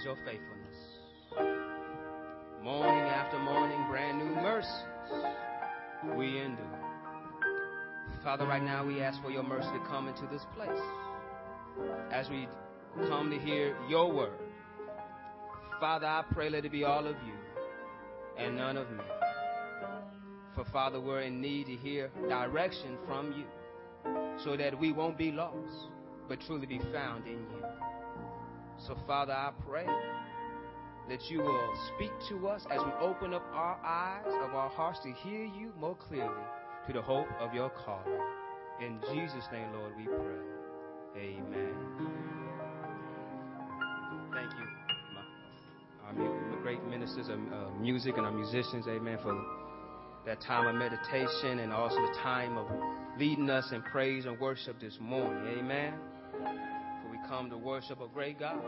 is your faithfulness. Morning after morning, brand new mercies we endure. Father, right now we ask for your mercy to come into this place as we come to hear your word. Father, I pray let it be all of you and none of me. For Father, we're in need to hear direction from you so that we won't be lost, but truly be found in you. So, Father, I pray that you will speak to us as we open up our eyes of our hearts to hear you more clearly to the hope of your calling. In Jesus' name, Lord, we pray. Amen. Thank you, our great ministers of uh, music and our musicians, amen, for that time of meditation and also the time of leading us in praise and worship this morning. Amen. Come to worship a great God,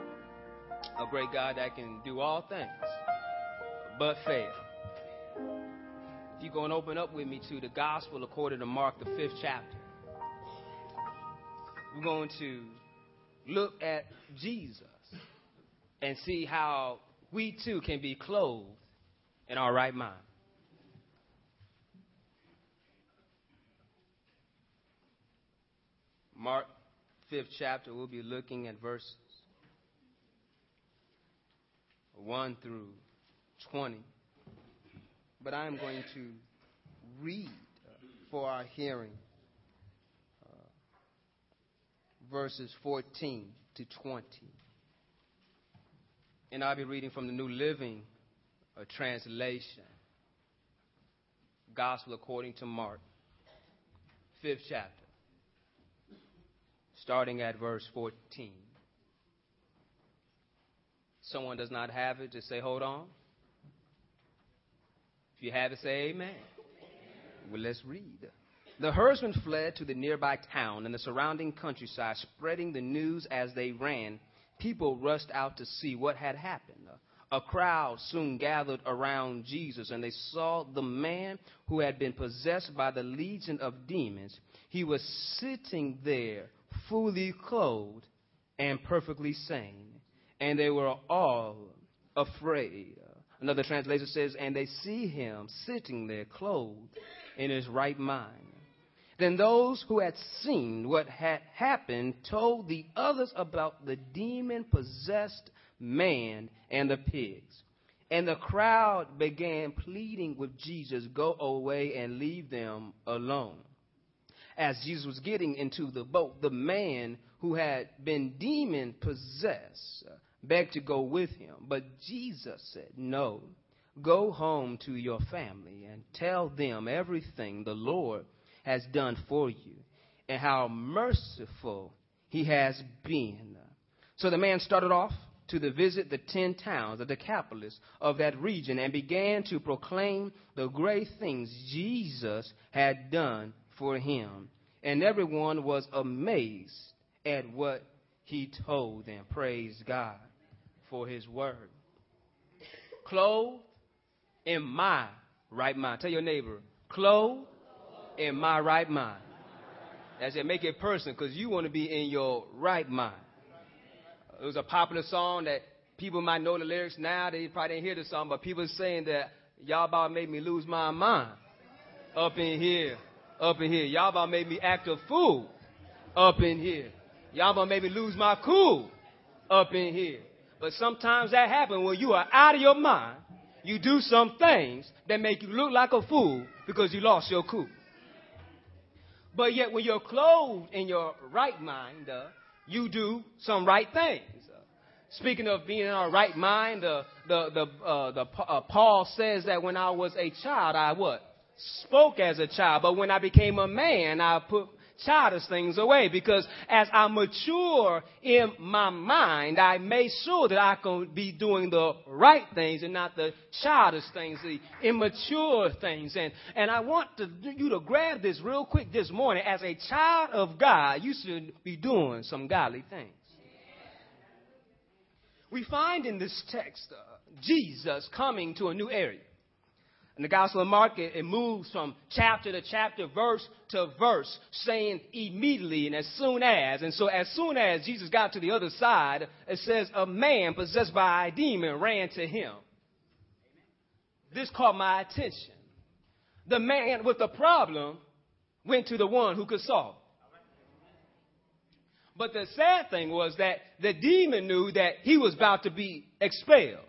a great God that can do all things but fail. If you're going to open up with me to the Gospel according to Mark, the fifth chapter, we're going to look at Jesus and see how we too can be clothed in our right mind. Mark 5th chapter, we'll be looking at verses 1 through 20. But I am going to read for our hearing uh, verses 14 to 20. And I'll be reading from the New Living uh, Translation. Gospel according to Mark, 5th chapter starting at verse 14. Someone does not have it, just say, hold on. If you have it, say amen. Well, let's read. The herdsmen fled to the nearby town and the surrounding countryside, spreading the news as they ran. People rushed out to see what had happened. A crowd soon gathered around Jesus, and they saw the man who had been possessed by the legion of demons. He was sitting there fully clothed and perfectly sane. And they were all afraid. Another translation says, and they see him sitting there clothed in his right mind. Then those who had seen what had happened told the others about the demon possessed man and the pigs. And the crowd began pleading with Jesus, Go away and leave them alone as Jesus was getting into the boat, the man who had been demon possessed begged to go with him. But Jesus said, No, go home to your family and tell them everything the Lord has done for you and how merciful he has been. So the man started off to the visit the ten towns of Decapolis of that region and began to proclaim the great things Jesus had done for him. And everyone was amazed at what he told them. Praise God for his word. Clothed in my right mind. Tell your neighbor, clothed in my right mind. As it make it personal because you want to be in your right mind. It was a popular song that people might know the lyrics now. They probably didn't hear the song, but people saying that y'all about made me lose my mind up in here up in here. Y'all about made me act a fool up in here. Y'all about made me lose my cool up in here. But sometimes that happens when you are out of your mind. You do some things that make you look like a fool because you lost your cool. But yet, when you're clothed in your right mind, uh, you do some right things. Uh, speaking of being in our right mind, uh, the the uh, the uh, Paul says that when I was a child, I what spoke as a child, but when I became a man, I put childish things away because as I mature in my mind, I make sure that I can be doing the right things and not the childish things, the immature things. And, and I want to, you to grab this real quick this morning. As a child of God, you should be doing some godly things. We find in this text uh, Jesus coming to a new area. In the Gospel of Mark, it, it moves from chapter to chapter, verse to verse, saying immediately and as soon as. And so, as soon as Jesus got to the other side, it says, A man possessed by a demon ran to him. This caught my attention. The man with the problem went to the one who could solve. But the sad thing was that the demon knew that he was about to be expelled.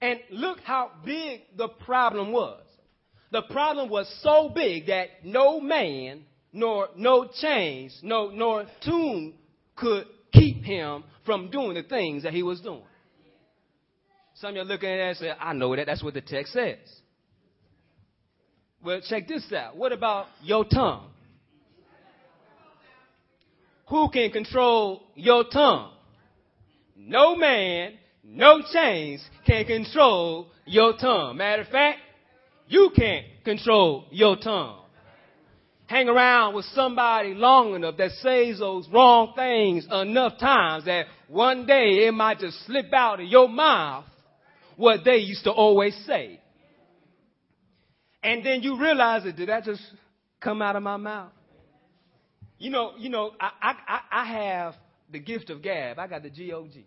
And look how big the problem was. The problem was so big that no man, nor no chains, no nor tomb could keep him from doing the things that he was doing. Some of you are looking at that and say, I know that. That's what the text says. Well, check this out. What about your tongue? Who can control your tongue? No man, no chains can control your tongue. Matter of fact, you can't control your tongue. Hang around with somebody long enough that says those wrong things enough times that one day it might just slip out of your mouth what they used to always say. And then you realize it, did that just come out of my mouth? You know, you know, I, I, I have the gift of gab. I got the G-O-G.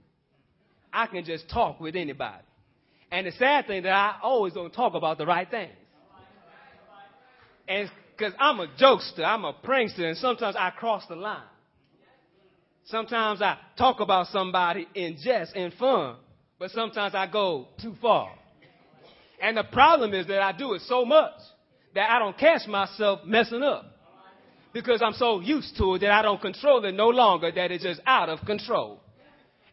I can just talk with anybody. And the sad thing that I always don't talk about the right things. And because I'm a jokester, I'm a prankster, and sometimes I cross the line. Sometimes I talk about somebody in jest and fun, but sometimes I go too far. And the problem is that I do it so much that I don't catch myself messing up. Because I'm so used to it that I don't control it no longer, that it's just out of control.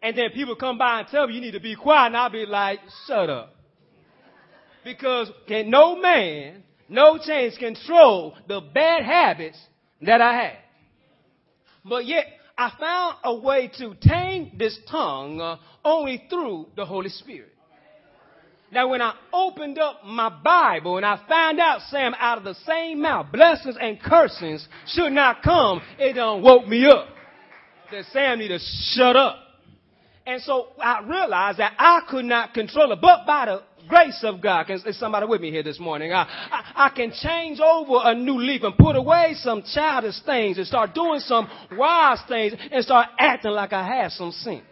And then people come by and tell me you need to be quiet, and I'll be like, shut up. Because can no man, no change control the bad habits that I have. But yet, I found a way to tame this tongue uh, only through the Holy Spirit. Now, when I opened up my Bible and I found out, Sam, out of the same mouth, blessings and cursings should not come, it done woke me up. That Sam need to shut up. And so I realized that I could not control it, but by the grace of God, can is somebody with me here this morning? I, I, I can change over a new leaf and put away some childish things and start doing some wise things and start acting like I have some sense.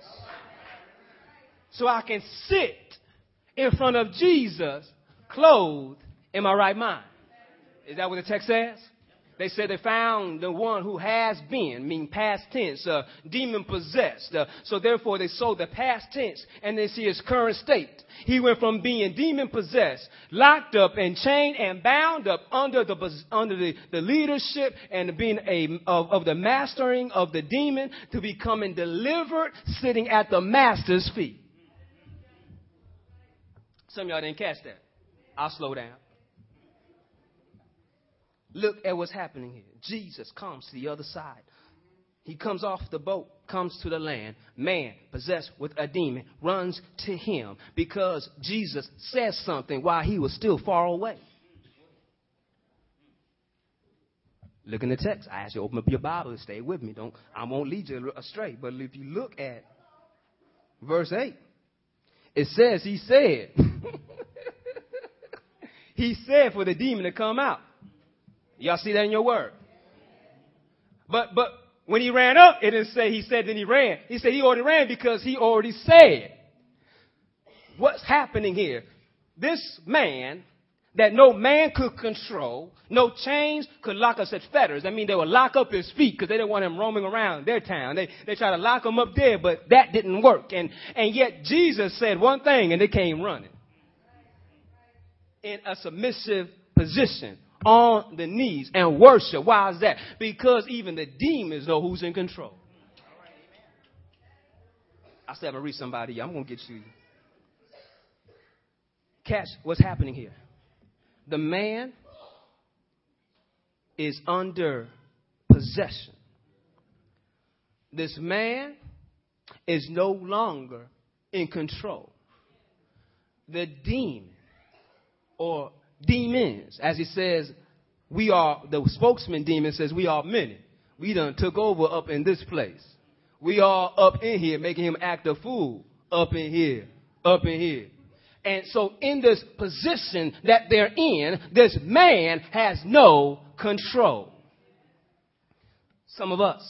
So I can sit in front of Jesus clothed in my right mind. Is that what the text says? They said they found the one who has been, meaning past tense, uh, demon possessed. Uh, so therefore they saw the past tense and they see his current state. He went from being demon possessed, locked up and chained and bound up under the, under the, the leadership and being a, of, of the mastering of the demon to becoming delivered sitting at the master's feet. Some of y'all didn't catch that. I'll slow down. Look at what's happening here. Jesus comes to the other side. He comes off the boat, comes to the land. Man, possessed with a demon, runs to him because Jesus says something while he was still far away. Look in the text. I ask you open up your Bible and stay with me. Don't I won't lead you astray. But if you look at verse 8, it says he said, he said for the demon to come out. Y'all see that in your word? But, but when he ran up, it didn't say he said then he ran. He said he already ran because he already said. What's happening here? This man that no man could control, no chains could lock us at fetters. I mean, they would lock up his feet because they didn't want him roaming around their town. They, they tried to lock him up there, but that didn't work. And, and yet Jesus said one thing and they came running. In a submissive position on the knees and worship. Why is that? Because even the demons know who's in control. I said, I'm going to read somebody. I'm going to get you. Catch what's happening here. The man is under possession. This man is no longer in control. The demon or demons, as he says, we are, the spokesman demon says we are many. We done took over up in this place. We are up in here making him act a fool up in here, up in here. And so in this position that they're in, this man has no control. Some of us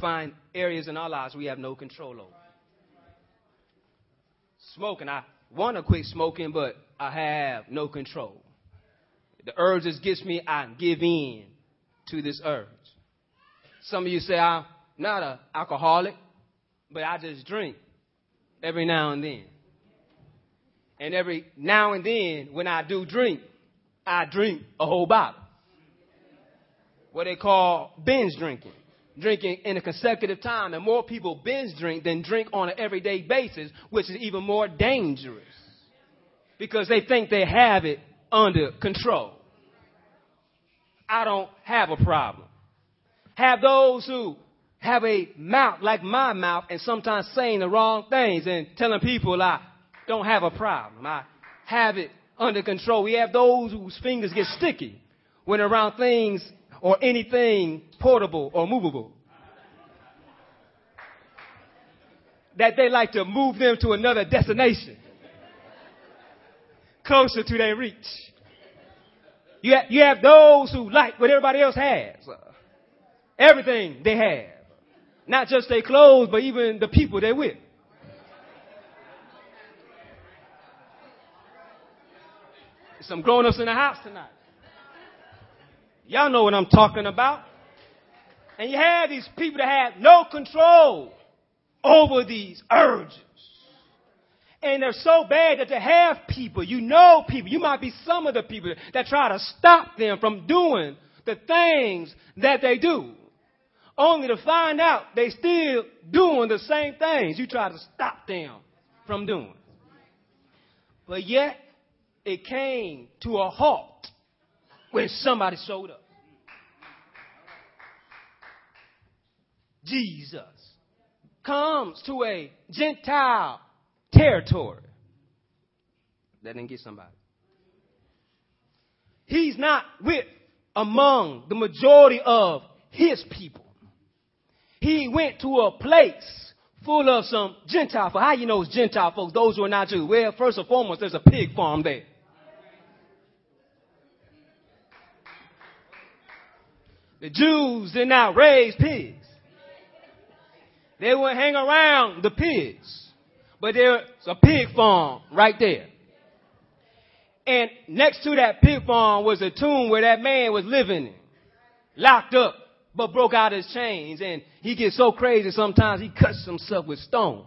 find areas in our lives we have no control over. Smoking, I want to quit smoking, but I have no control. The urge just gets me, I give in to this urge. Some of you say, I'm not an alcoholic, but I just drink every now and then. And every now and then, when I do drink, I drink a whole bottle. What they call binge drinking. Drinking in a consecutive time. And more people binge drink than drink on an everyday basis, which is even more dangerous. Because they think they have it under control. I don't have a problem. Have those who have a mouth like my mouth and sometimes saying the wrong things and telling people I don't have a problem. I have it under control. We have those whose fingers get sticky when around things or anything portable or movable. That they like to move them to another destination. Closer to their reach. You have, you have those who like what everybody else has. Everything they have. Not just their clothes, but even the people they're with. Some grown-ups in the house tonight. Y'all know what I'm talking about. And you have these people that have no control over these urges. And they're so bad that they have people, you know people, you might be some of the people that try to stop them from doing the things that they do. Only to find out they still doing the same things you try to stop them from doing. But yet, it came to a halt when somebody showed up. Jesus comes to a Gentile territory. That didn't get somebody. He's not with among the majority of his people. He went to a place full of some Gentile folks. How you know it's Gentile folks? Those who are not Jews. Well, first and foremost, there's a pig farm there. The Jews did not raise pigs. They would hang around the pigs. But there's a pig farm right there. And next to that pig farm was a tomb where that man was living, locked up, but broke out his chains. And he gets so crazy sometimes he cuts himself with stones.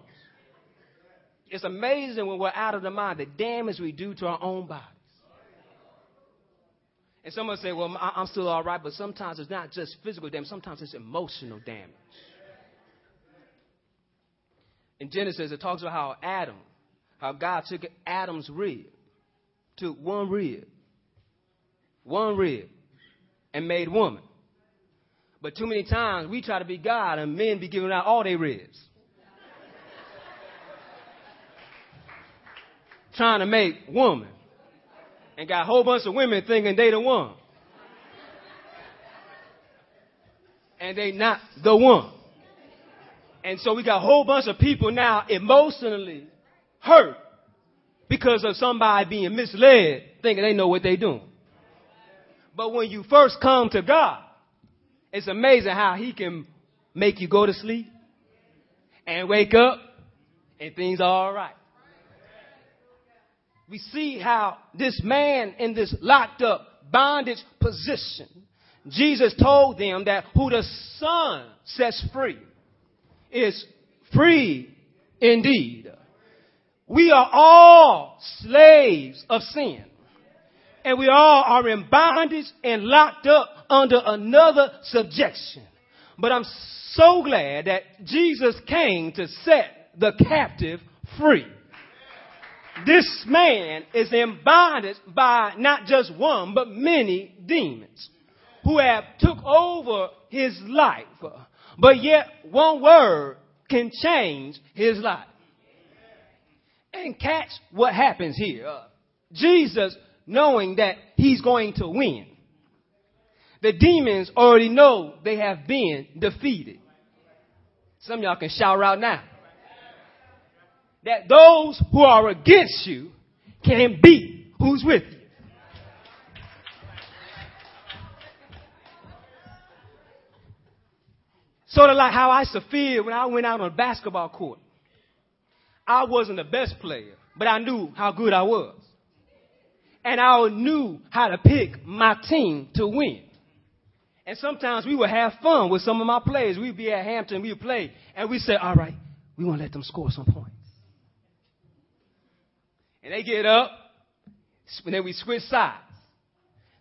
It's amazing when we're out of the mind the damage we do to our own bodies. And someone say, well, I'm still all right, but sometimes it's not just physical damage, sometimes it's emotional damage. In Genesis, it talks about how Adam, how God took Adam's rib, took one rib, one rib, and made woman. But too many times we try to be God and men be giving out all their ribs. Trying to make woman and got a whole bunch of women thinking they the one. And they not the one. And so we got a whole bunch of people now emotionally hurt because of somebody being misled, thinking they know what they're doing. But when you first come to God, it's amazing how He can make you go to sleep and wake up and things are alright we see how this man in this locked up bondage position, Jesus told them that who the Son sets free is free indeed. We are all slaves of sin. And we all are in bondage and locked up under another subjection. But I'm so glad that Jesus came to set the captive free this man is in bondage by not just one, but many demons who have took over his life. But yet one word can change his life. And catch what happens here. Uh, Jesus knowing that he's going to win. The demons already know they have been defeated. Some y'all can shout out now. that those who are against you can beat who's with you. Sort of like how I feel when I went out on a basketball court. I wasn't the best player, but I knew how good I was. And I knew how to pick my team to win. And sometimes we would have fun with some of my players. We'd be at Hampton, we'd play, and we'd say, all right, we want to let them score some points. And they get up, and then we switch sides.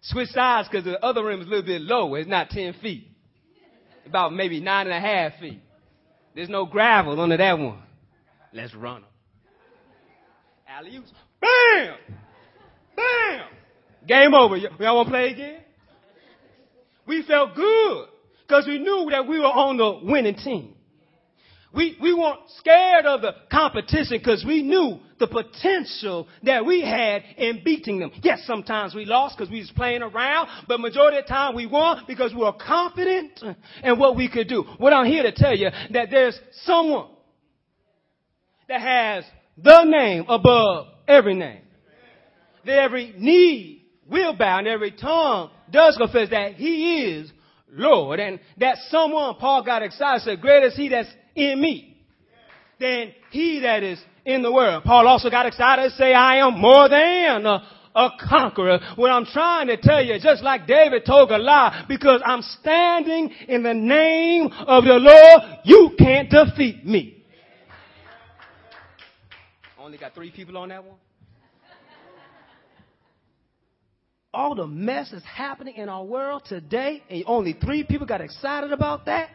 Switch sides because the other rim is a little bit lower. It's not 10 feet. About maybe nine and a half feet. There's no gravel under that one. Let's run them. alley Bam! Bam! Game over. Y'all want to play again? We felt good because we knew that we were on the winning team. We, we weren't scared of the competition because we knew the potential that we had in beating them. Yes, sometimes we lost because we was playing around, but majority of the time we won because we were confident in what we could do. What I'm here to tell you that there's someone that has the name above every name. That every knee will bow and every tongue does confess that he is Lord. And that someone, Paul got excited, said, greater is he that's in me than he that is in the world. Paul also got excited and say, I am more than a, a conqueror. What I'm trying to tell you, just like David told Goliath, because I'm standing in the name of the Lord, you can't defeat me. Only got three people on that one? All the mess is happening in our world today, and only three people got excited about that?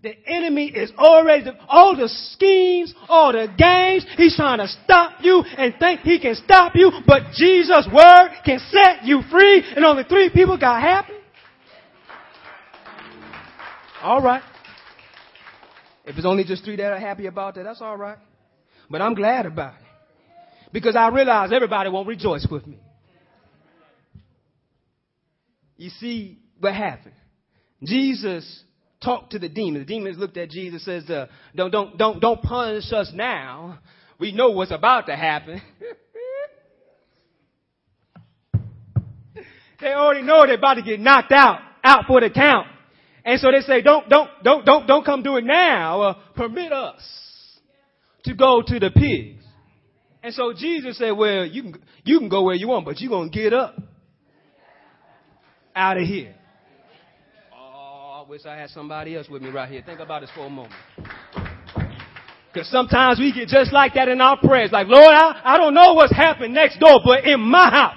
The enemy is already, all the schemes, all the games, he's trying to stop you and think he can stop you, but Jesus' word can set you free, and only three people got happy? All right. If it's only just three that are happy about that, that's all right. But I'm glad about it. Because I realize everybody won't rejoice with me. You see what happened? Jesus talked to the demons. The demons looked at Jesus and says, uh, don't, don't, don't, don't punish us now. We know what's about to happen. they already know they're about to get knocked out, out for the count. And so they say, don't, don't, don't, don't, don't come do it now. Uh, permit us to go to the pigs. And so Jesus said, well, you can, you can go where you want, but you're going to get up out of here. Wish I had somebody else with me right here. Think about this for a moment. Because sometimes we get just like that in our prayers. Like, Lord, I, I don't know what's happening next door, but in my house,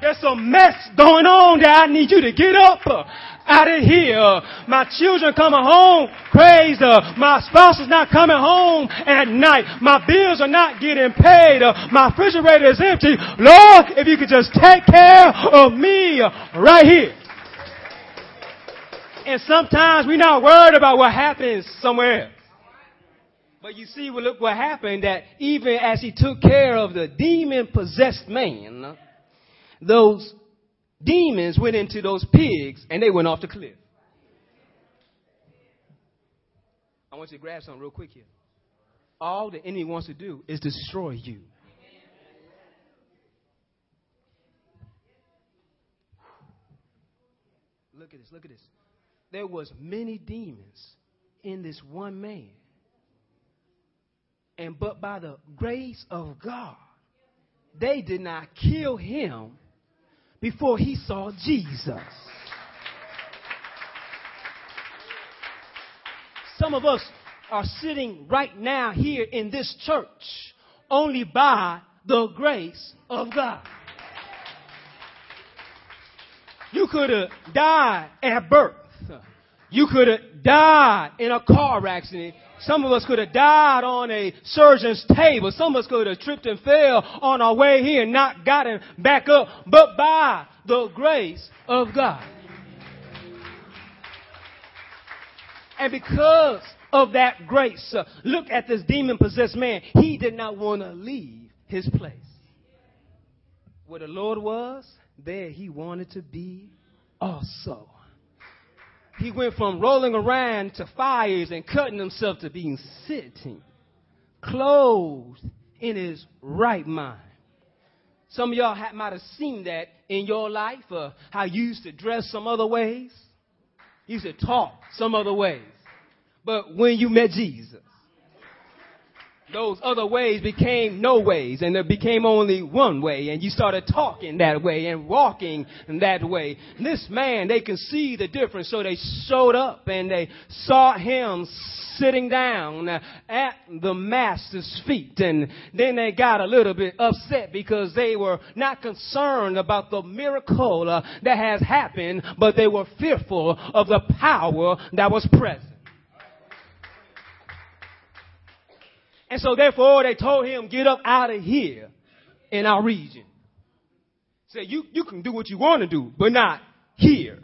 there's some mess going on that I need you to get up uh, out of here. My children coming home crazy. Uh, my spouse is not coming home at night. My bills are not getting paid. Uh, my refrigerator is empty. Lord, if you could just take care of me right here. And sometimes we're not worried about what happens somewhere else. But you see, look what happened that even as he took care of the demon possessed man, those demons went into those pigs and they went off the cliff. I want you to grab something real quick here. All the enemy wants to do is destroy you. Look at this, look at this. There was many demons in this one man. And but by the grace of God, they did not kill him before he saw Jesus. Some of us are sitting right now here in this church only by the grace of God. You could have died at birth. You could have died in a car accident. Some of us could have died on a surgeon's table. Some of us could have tripped and fell on our way here and not gotten back up. But by the grace of God. And because of that grace, uh, look at this demon possessed man. He did not want to leave his place. Where the Lord was, there he wanted to be also. He went from rolling around to fires and cutting himself to being sitting clothed in his right mind. Some of y'all might have seen that in your life, uh, how you used to dress some other ways. You used to talk some other ways. But when you met Jesus, those other ways became no ways and there became only one way and you started talking that way and walking that way. This man, they can see the difference so they showed up and they saw him sitting down at the master's feet and then they got a little bit upset because they were not concerned about the miracle uh, that has happened but they were fearful of the power that was present. And so therefore they told him, get up out of here in our region. Say, you, you can do what you want to do, but not here.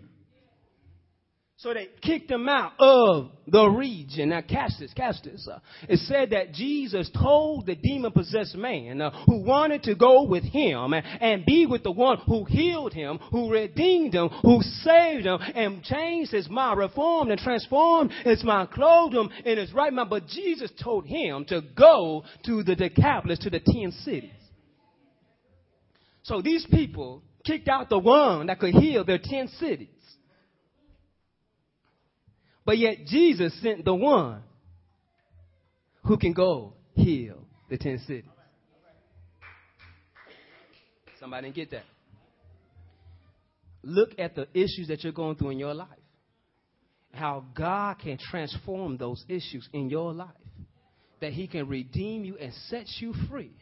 So they kicked him out of the region. Now catch this, catch this. Uh, it said that Jesus told the demon possessed man uh, who wanted to go with him and, and, be with the one who healed him, who redeemed him, who saved him and changed his mind, reformed and transformed his mind, clothed him in his right mind. But Jesus told him to go to the Decapolis, to the ten cities. So these people kicked out the one that could heal their ten cities. But yet Jesus sent the one who can go heal the ten cities. Somebody didn't get that. Look at the issues that you're going through in your life. How God can transform those issues in your life. That He can redeem you and set you free.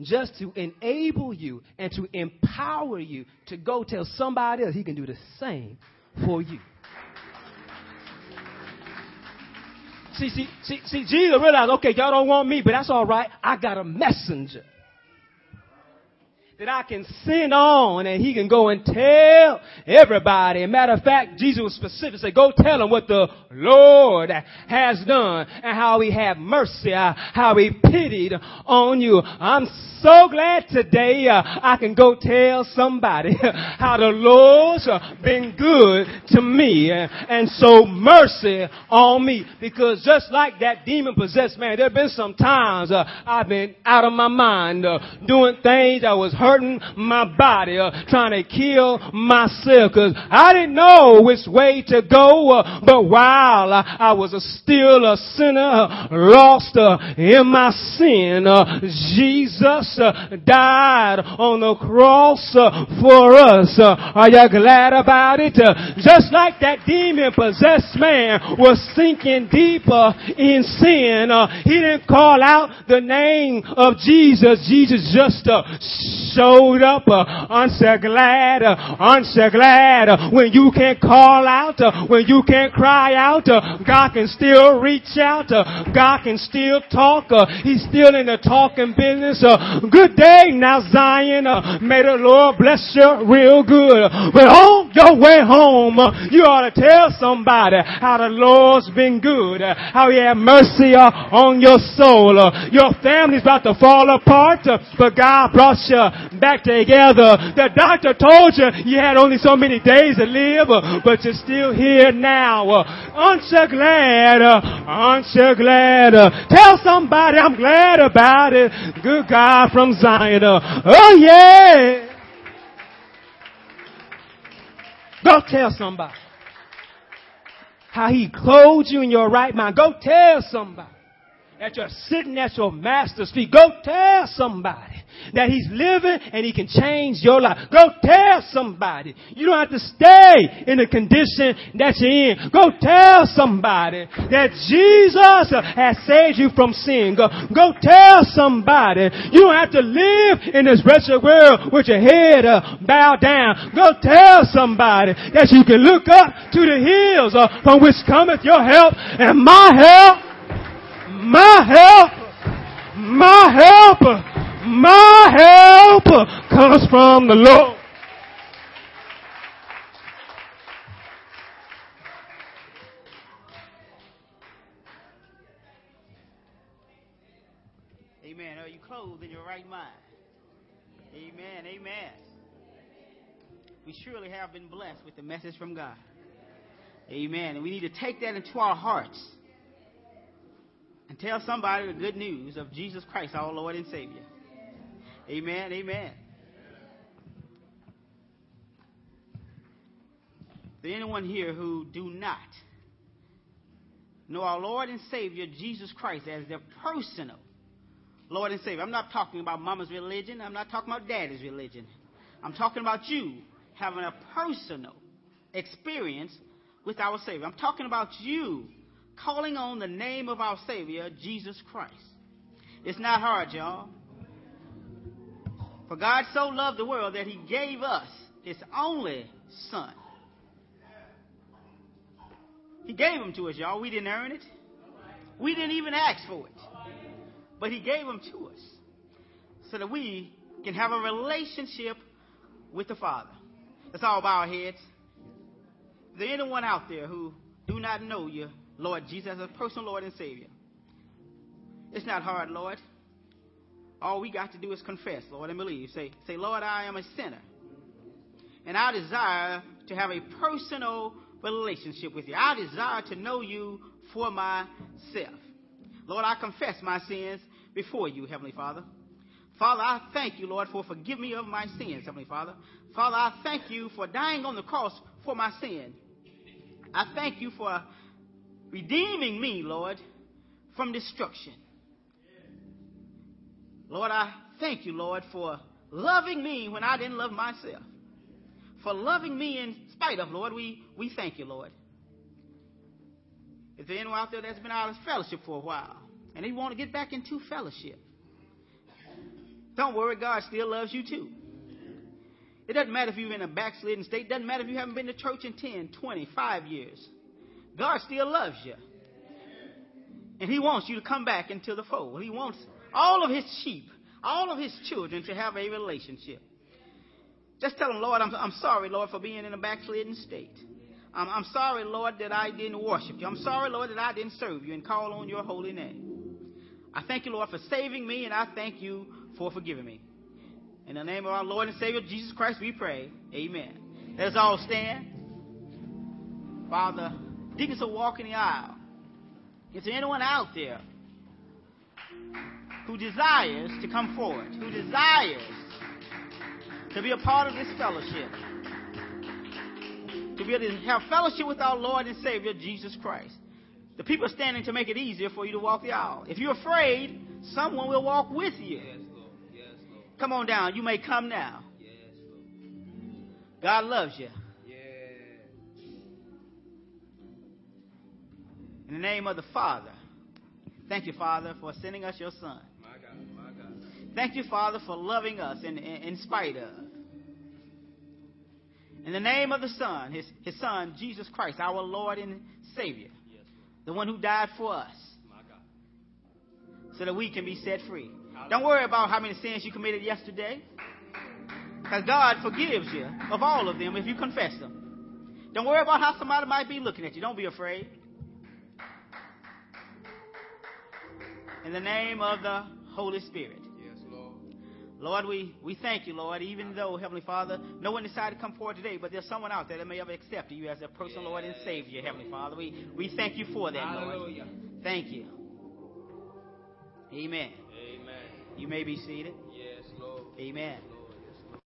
Just to enable you and to empower you to go tell somebody else He can do the same for you. See, see, see, see, Jesus realized, okay, y'all don't want me, but that's all right. I got a messenger that I can send on and he can go and tell everybody. matter of fact, Jesus was specific. Say, go tell them what the Lord has done and how he had mercy, uh, how he pitied on you. I'm so glad today uh, I can go tell somebody how the Lord's been good to me and so mercy on me because just like that demon possessed man, there have been some times uh, I've been out of my mind uh, doing things I was hurting my body, uh, trying to kill myself because I didn't know which way to go. Uh, but while I, I was a, still a sinner, lost uh, in my sin, uh, Jesus uh, died on the cross uh, for us. are you glad about it? just like that demon possessed man was sinking deeper in sin, he didn't call out the name of Jesus. Jesus just showed up. Uh, aren't you glad? Uh, aren't you glad uh, when you can't call out, uh, when you can't cry out, uh, God can still reach out. Uh, God can still talk. Uh, he's still in the talking business. Uh, good day now, Zion. Uh, may the Lord bless you real good. But on your way home, uh, you ought to tell somebody how the Lord's been good, uh, how He had mercy uh, on your soul. Uh, your family's about to fall apart, uh, but God brought you back together. The doctor told you you had only so many days to live, but you're still here now. Aren't you glad? Aren't you glad? Tell somebody I'm glad about it. Good God from Zion. Oh yeah. Go tell somebody how he clothed you in your right mind. Go tell somebody that you're sitting at your master's feet. Go tell somebody that he's living and he can change your life. Go tell somebody. You don't have to stay in the condition that you're in. Go tell somebody that Jesus has saved you from sin. Go, go tell somebody. You don't have to live in this wretched world with your head uh, bowed down. Go tell somebody that you can look up to the hills uh, from which cometh your help and my help my help, my help, my help comes from the Lord. Amen. Are you clothed in your right mind? Amen. Amen. We surely have been blessed with the message from God. Amen. And we need to take that into our hearts and tell somebody the good news of Jesus Christ, our Lord and Savior. Amen. Amen. Is there anyone here who do not know our Lord and Savior Jesus Christ as their personal Lord and Savior? I'm not talking about mama's religion. I'm not talking about daddy's religion. I'm talking about you having a personal experience with our Savior. I'm talking about you calling on the name of our Savior, Jesus Christ. It's not hard, y'all. For God so loved the world that he gave us his only Son. He gave him to us, y'all. We didn't earn it. We didn't even ask for it. But he gave him to us so that we can have a relationship with the Father. Let's all bow our heads. Is there anyone out there who do not know you, Lord Jesus, as a personal Lord and Savior? It's not hard, Lord. All we got to do is confess, Lord, and believe. Say, say, Lord, I am a sinner. And I desire to have a personal relationship with you. I desire to know you for myself. Lord, I confess my sins before you, Heavenly Father. Father, I thank you, Lord, for forgive me of my sins, Heavenly Father. Father, I thank you for dying on the cross for my sin. I thank you for redeeming me, Lord, from destruction. Lord, I thank you, Lord, for loving me when I didn't love myself. For loving me in spite of, Lord, we, we thank you, Lord. Is there anyone out there that's been out of fellowship for a while and they want to get back into fellowship? Don't worry, God still loves you too. It doesn't matter if you're in a backslidden state. It doesn't matter if you haven't been to church in 10, 20, 5 years. God still loves you. And He wants you to come back into the fold. He wants all of His sheep, all of His children to have a relationship. Just tell Him, Lord, I'm, I'm sorry, Lord, for being in a backslidden state. I'm, I'm sorry, Lord, that I didn't worship you. I'm sorry, Lord, that I didn't serve you and call on your holy name. I thank you, Lord, for saving me, and I thank you for forgiving me. In the name of our Lord and Savior Jesus Christ, we pray. Amen. Let us all stand. Father, deacons will walk in the aisle. Is there anyone out there who desires to come forward, who desires to be a part of this fellowship, to be able to have fellowship with our Lord and Savior Jesus Christ? The people are standing to make it easier for you to walk the aisle. If you're afraid, someone will walk with you. Come on down. You may come now. God loves you. In the name of the Father. Thank you, Father, for sending us your Son. My God, my God. Thank you, Father, for loving us in, in, in spite of. Us. In the name of the Son, his, his Son, Jesus Christ, our Lord and Savior, Yes, the one who died for us my God. so that we can be set free. Don't worry about how many sins you committed yesterday, because God forgives you of all of them if you confess them. Don't worry about how somebody might be looking at you. Don't be afraid. In the name of the Holy Spirit. Yes, Lord. Lord, we, we thank you, Lord, even though, Heavenly Father, no one decided to come forward today, but there's someone out there that may have accepted you as their personal Lord and Savior, Heavenly Father. We, we thank you for that, Lord. Thank you. Amen. Amen. You may be seated. Yes, Lord. Amen. Lord.